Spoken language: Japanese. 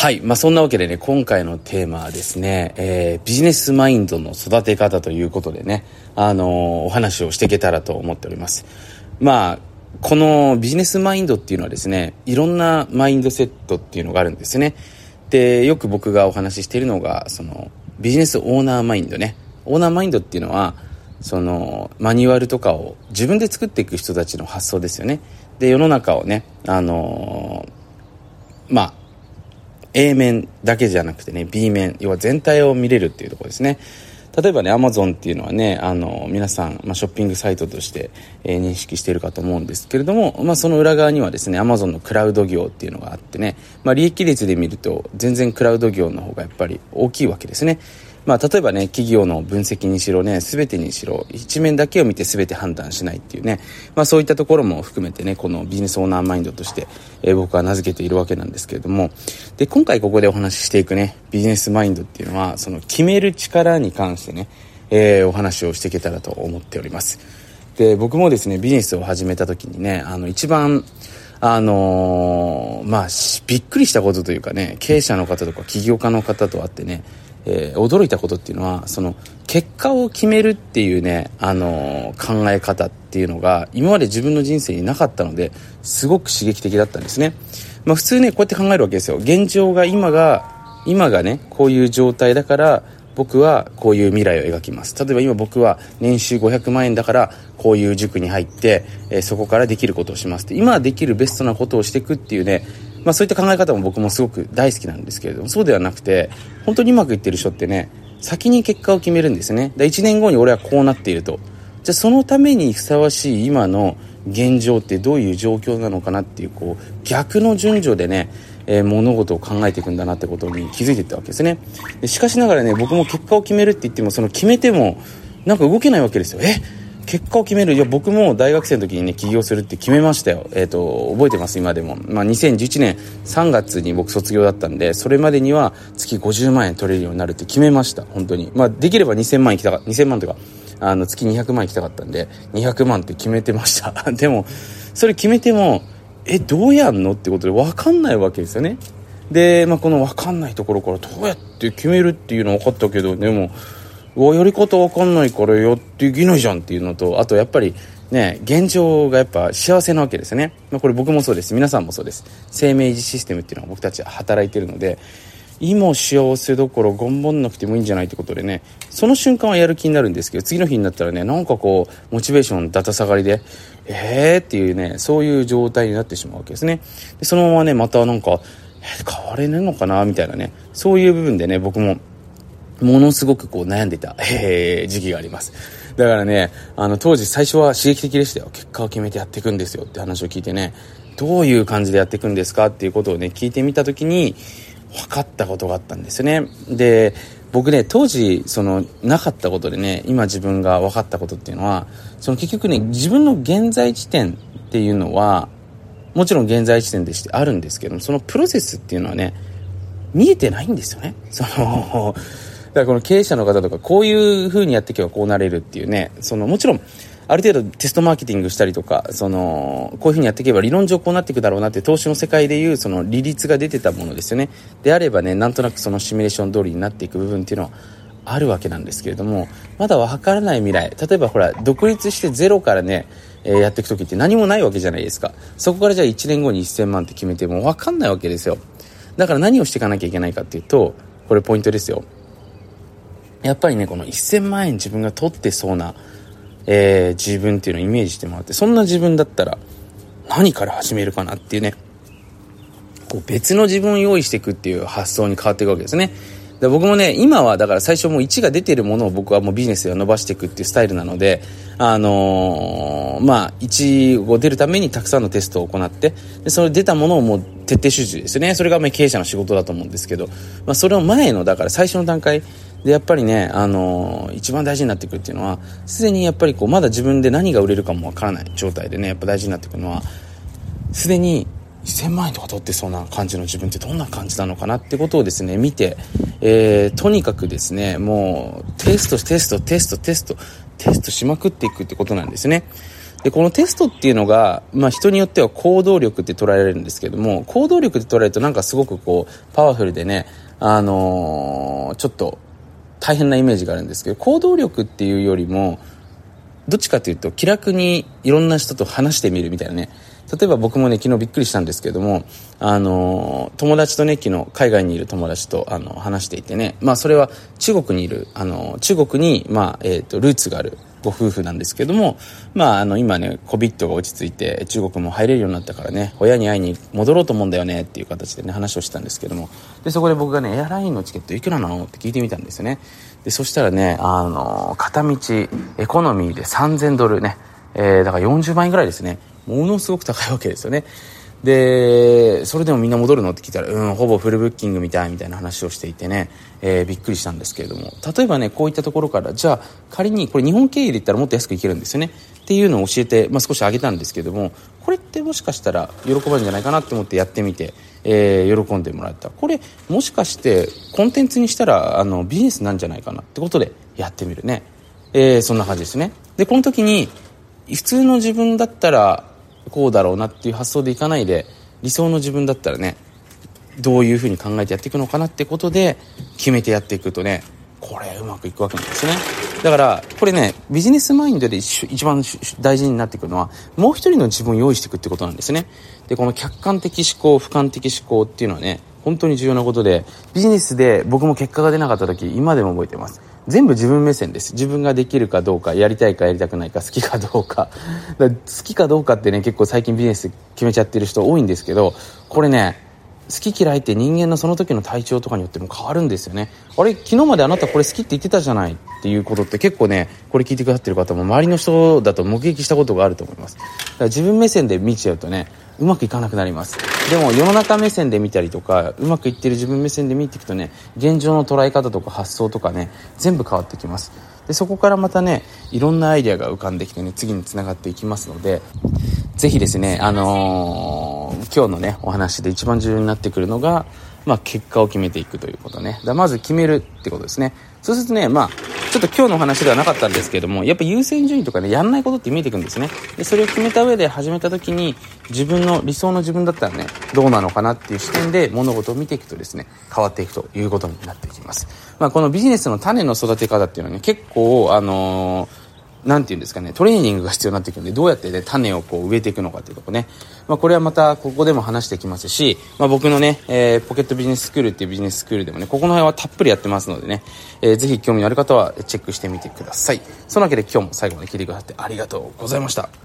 はい。まあ、そんなわけでね、今回のテーマはですね、えー、ビジネスマインドの育て方ということでね、あのー、お話をしていけたらと思っております。まあ、このビジネスマインドっていうのはですね、いろんなマインドセットっていうのがあるんですね。で、よく僕がお話ししているのが、その、ビジネスオーナーマインドね。オーナーマインドっていうのは、その、マニュアルとかを自分で作っていく人たちの発想ですよね。で、世の中をね、あのー、まあ、A 面だけじゃなくてね B 面要は全体を見れるっていうところですね。例えばねアマゾンっていうのはねあの皆さん、まあ、ショッピングサイトとして、えー、認識しているかと思うんですけれども、まあ、その裏側にはですねアマゾンのクラウド業っていうのがあってね、まあ、利益率で見ると全然クラウド業の方がやっぱり大きいわけですね。まあ、例えばね、企業の分析にしろね、すべてにしろ、一面だけを見て全て判断しないっていうね、まあ、そういったところも含めてね、このビジネスオーナーマインドとして、えー、僕は名付けているわけなんですけれども、で、今回ここでお話ししていくね、ビジネスマインドっていうのは、その決める力に関してね、えー、お話をしていけたらと思っております。で、僕もですね、ビジネスを始めた時にね、あの、一番、あのー、まあ、びっくりしたことというかね、経営者の方とか起業家の方と会ってね、えー、驚いたことっていうのはその結果を決めるっていうね、あのー、考え方っていうのが今まで自分の人生になかったのですごく刺激的だったんですね、まあ、普通ねこうやって考えるわけですよ。現状が今が今がねこういう状態だから僕はこういう未来を描きます。例えば今僕は年収500万円だからこういう塾に入って、えー、そこからできることをしますって。今できるベストなことをしていくっていうねまあ、そういった考え方も僕もすごく大好きなんですけれどもそうではなくて本当にうまくいってる人ってね先に結果を決めるんですね。で1年後に俺はこうなっていると。じゃあそのためにふさわしい今の現状ってどういう状況なのかなっていうこう逆の順序でね、えー、物事を考えていくんだなってことに気づいていったわけですね。でしかしながらね僕も結果を決めるって言ってもその決めてもなんか動けないわけですよ。え結果を決める。いや僕も大学生の時にね起業するって決めましたよ。えっ、ー、と覚えてます？今でも、まあ、2011年3月に僕卒業だったんでそれまでには月50万円取れるようになるって決めました。本当に。まあできれば2000万円きたか2000万とかあの月200万円きたかったんで200万って決めてました。でもそれ決めてもえどうやんのってことで分かんないわけですよね。で、まあ、この分かんないところからどうやって決めるっていうの分かったけどでもうわやり方わかんないからやっていけないじゃんっていうのとあとやっぱりね現状がやっぱ幸せなわけですよね、まあ、これ僕もそうです。皆さんもそうです。生命維持システムっていうのは僕たちは働いてるので今幸せどころ頑張んなくてもいいんじゃないってことでねその瞬間はやる気になるんですけど次の日になったらねなんかこうモチベーションだた下がりでえーっていうねそういう状態になってしまうわけですね。でそのままねまたなんか、変われねえのかなみたいなねそういう部分でね僕もものすごくこう悩んでた、えー、時期があります。だからね、あの当時最初は刺激的でしたよ。結果を決めてやっていくんですよって話を聞いてね、どういう感じでやっていくんですかっていうことをね、聞いてみた時に、分かったことがあったんですね。で、僕ね、当時、その、なかったことでね、今自分が分かったことっていうのは、その結局ね、自分の現在地点っていうのは、もちろん現在地点でしてあるんですけども、そのプロセスっていうのはね、見えてないんですよね。その、からこの経営者の方とかこういう風にやっていけばこうなれるっていうね。そのもちろんある程度テストマーケティングしたりとかそのこういう風にやっていけば理論上こうなっていくだろうなって投資の世界でいうその利率が出てたものですよね。であればねなんとなくそのシミュレーション通りになっていく部分っていうのはあるわけなんですけれどもまだ分からない未来。例えばほら独立してゼロからねえー、やっていく時って何もないわけじゃないですか。そこからじゃあ1年後に1000万って決めても分かんないわけですよ。だから何をしていかなきゃいけないかっていうとこれポイントですよ。やっぱりねこの1000万円自分が取ってそうな、えー、自分っていうのをイメージしてもらってそんな自分だったら何から始めるかなっていうねこう別の自分を用意していくっていう発想に変わっていくわけですね。で僕もね今はだから最初もう1が出てるものを僕はもうビジネスでは伸ばしていくっていうスタイルなのであのー、まあ1を出るためにたくさんのテストを行ってでそれ出たものをもう徹底集中ですよね。それがま経営者の仕事だと思うんですけど、まあ、それの前のだから最初の段階でやっぱりね、あのー、一番大事になってくるっていうのはすでにやっぱりこうまだ自分で何が売れるかもわからない状態でねやっぱ大事になってくるのはすでに1000万円とか取ってそうな感じの自分ってどんな感じなのかなってことをですね見て、えー、とにかくですねもうテストテストテストテストテストしまくっていくってことなんですねで、このテストっていうのが、まあ人によっては行動力って捉えられるんですけども、行動力って捉えるとなんかすごくこう、パワフルでね、あのー、ちょっと大変なイメージがあるんですけど、行動力っていうよりも、どっちかというと気楽にいろんな人と話してみるみたいなね。例えば僕もね、昨日びっくりしたんですけども、あの、友達とね、昨日海外にいる友達とあの話していてね、まあそれは中国にいる、あの、中国に、まあ、えっ、ー、と、ルーツがあるご夫婦なんですけども、まあ、あの、今ね、COVID が落ち着いて、中国も入れるようになったからね、親に会いに戻ろうと思うんだよね、っていう形でね、話をしたんですけども、で、そこで僕がね、エアラインのチケットいくらなのって聞いてみたんですよね。で、そしたらね、あの、片道、エコノミーで3000ドルね、えー、だから40万円ぐらいですね。ものすごく高いわけですよね。で、それでもみんな戻るの？って聞いたら、うん、ほぼフルブッキングみたいみたいな話をしていてね、えー、びっくりしたんですけれども、例えばね、こういったところから、じゃあ仮にこれ日本経由で言ったらもっと安くいけるんですよね。っていうのを教えて、まあ、少し上げたんですけども、これってもしかしたら喜ばれるんじゃないかなと思ってやってみて、えー、喜んでもらった。これ、もしかしてコンテンツにしたら、あの、ビジネスなんじゃないかなってことでやってみるね。えー、そんな感じですね。で、この時に、普通の自分だったら、こうだろうなっていう発想でいかないで理想の自分だったらねどういうふうに考えてやっていくのかなってことで決めてやっていくとねこれうまくいくわけなんですね。だからこれねビジネスマインドで一番大事になってくるのはもう一人の自分を用意していくってことなんですね。でこの客観的思考俯瞰的思考っていうのはね本当に重要なことでビジネスで僕も結果が出なかった時今でも覚えてます。全部自分目線です。自分ができるかどうかやりたいかやりたくないか好きかどうか。好きかどうかってね結構最近ビジネス決めちゃってる人多いんですけどこれね好き嫌いって人間のその時の体調とかによっても変わるんですよね。あれ昨日まであなたこれ好きって言ってたじゃないっていうことって結構ねこれ聞いてくださってる方も周りの人だと目撃したことがあると思います。だから自分目線で見ちゃうとねうまくいかなくなります。でも世の中目線で見たりとかうまくいってる自分目線で見ていくとね現状の捉え方とか発想とかね全部変わってきます。でそこからまたねいろんなアイデアが浮かんできてね次につながっていきますのでぜひですねあのー、今日のねお話で一番重要になってくるのがまあ、結果を決めていくということね。だまず決めるってことですね。そうするとね、まあ、ちょっと今日のお話ではなかったんですけども、やっぱ優先順位とかね、やんないことって見えていくんですね。で、それを決めた上で始めた時に、自分の理想の自分だったらね、どうなのかなっていう視点で物事を見ていくとですね、変わっていくということになっていきます。まあ、このビジネスの種の育て方っていうのはね、結構、あのー何て言うんですかね、トレーニングが必要になってくるんで、どうやってね、種をこう植えていくのかっていうとこね。まあ、これはまた、ここでも話してきますし、まあ、僕のね、えー、ポケットビジネススクールっていうビジネススクールでもね、ここの辺はたっぷりやってますのでね、えー、ぜひ興味のある方はチェックしてみてください。そのわけで今日も最後まで聞いてくださってありがとうございました。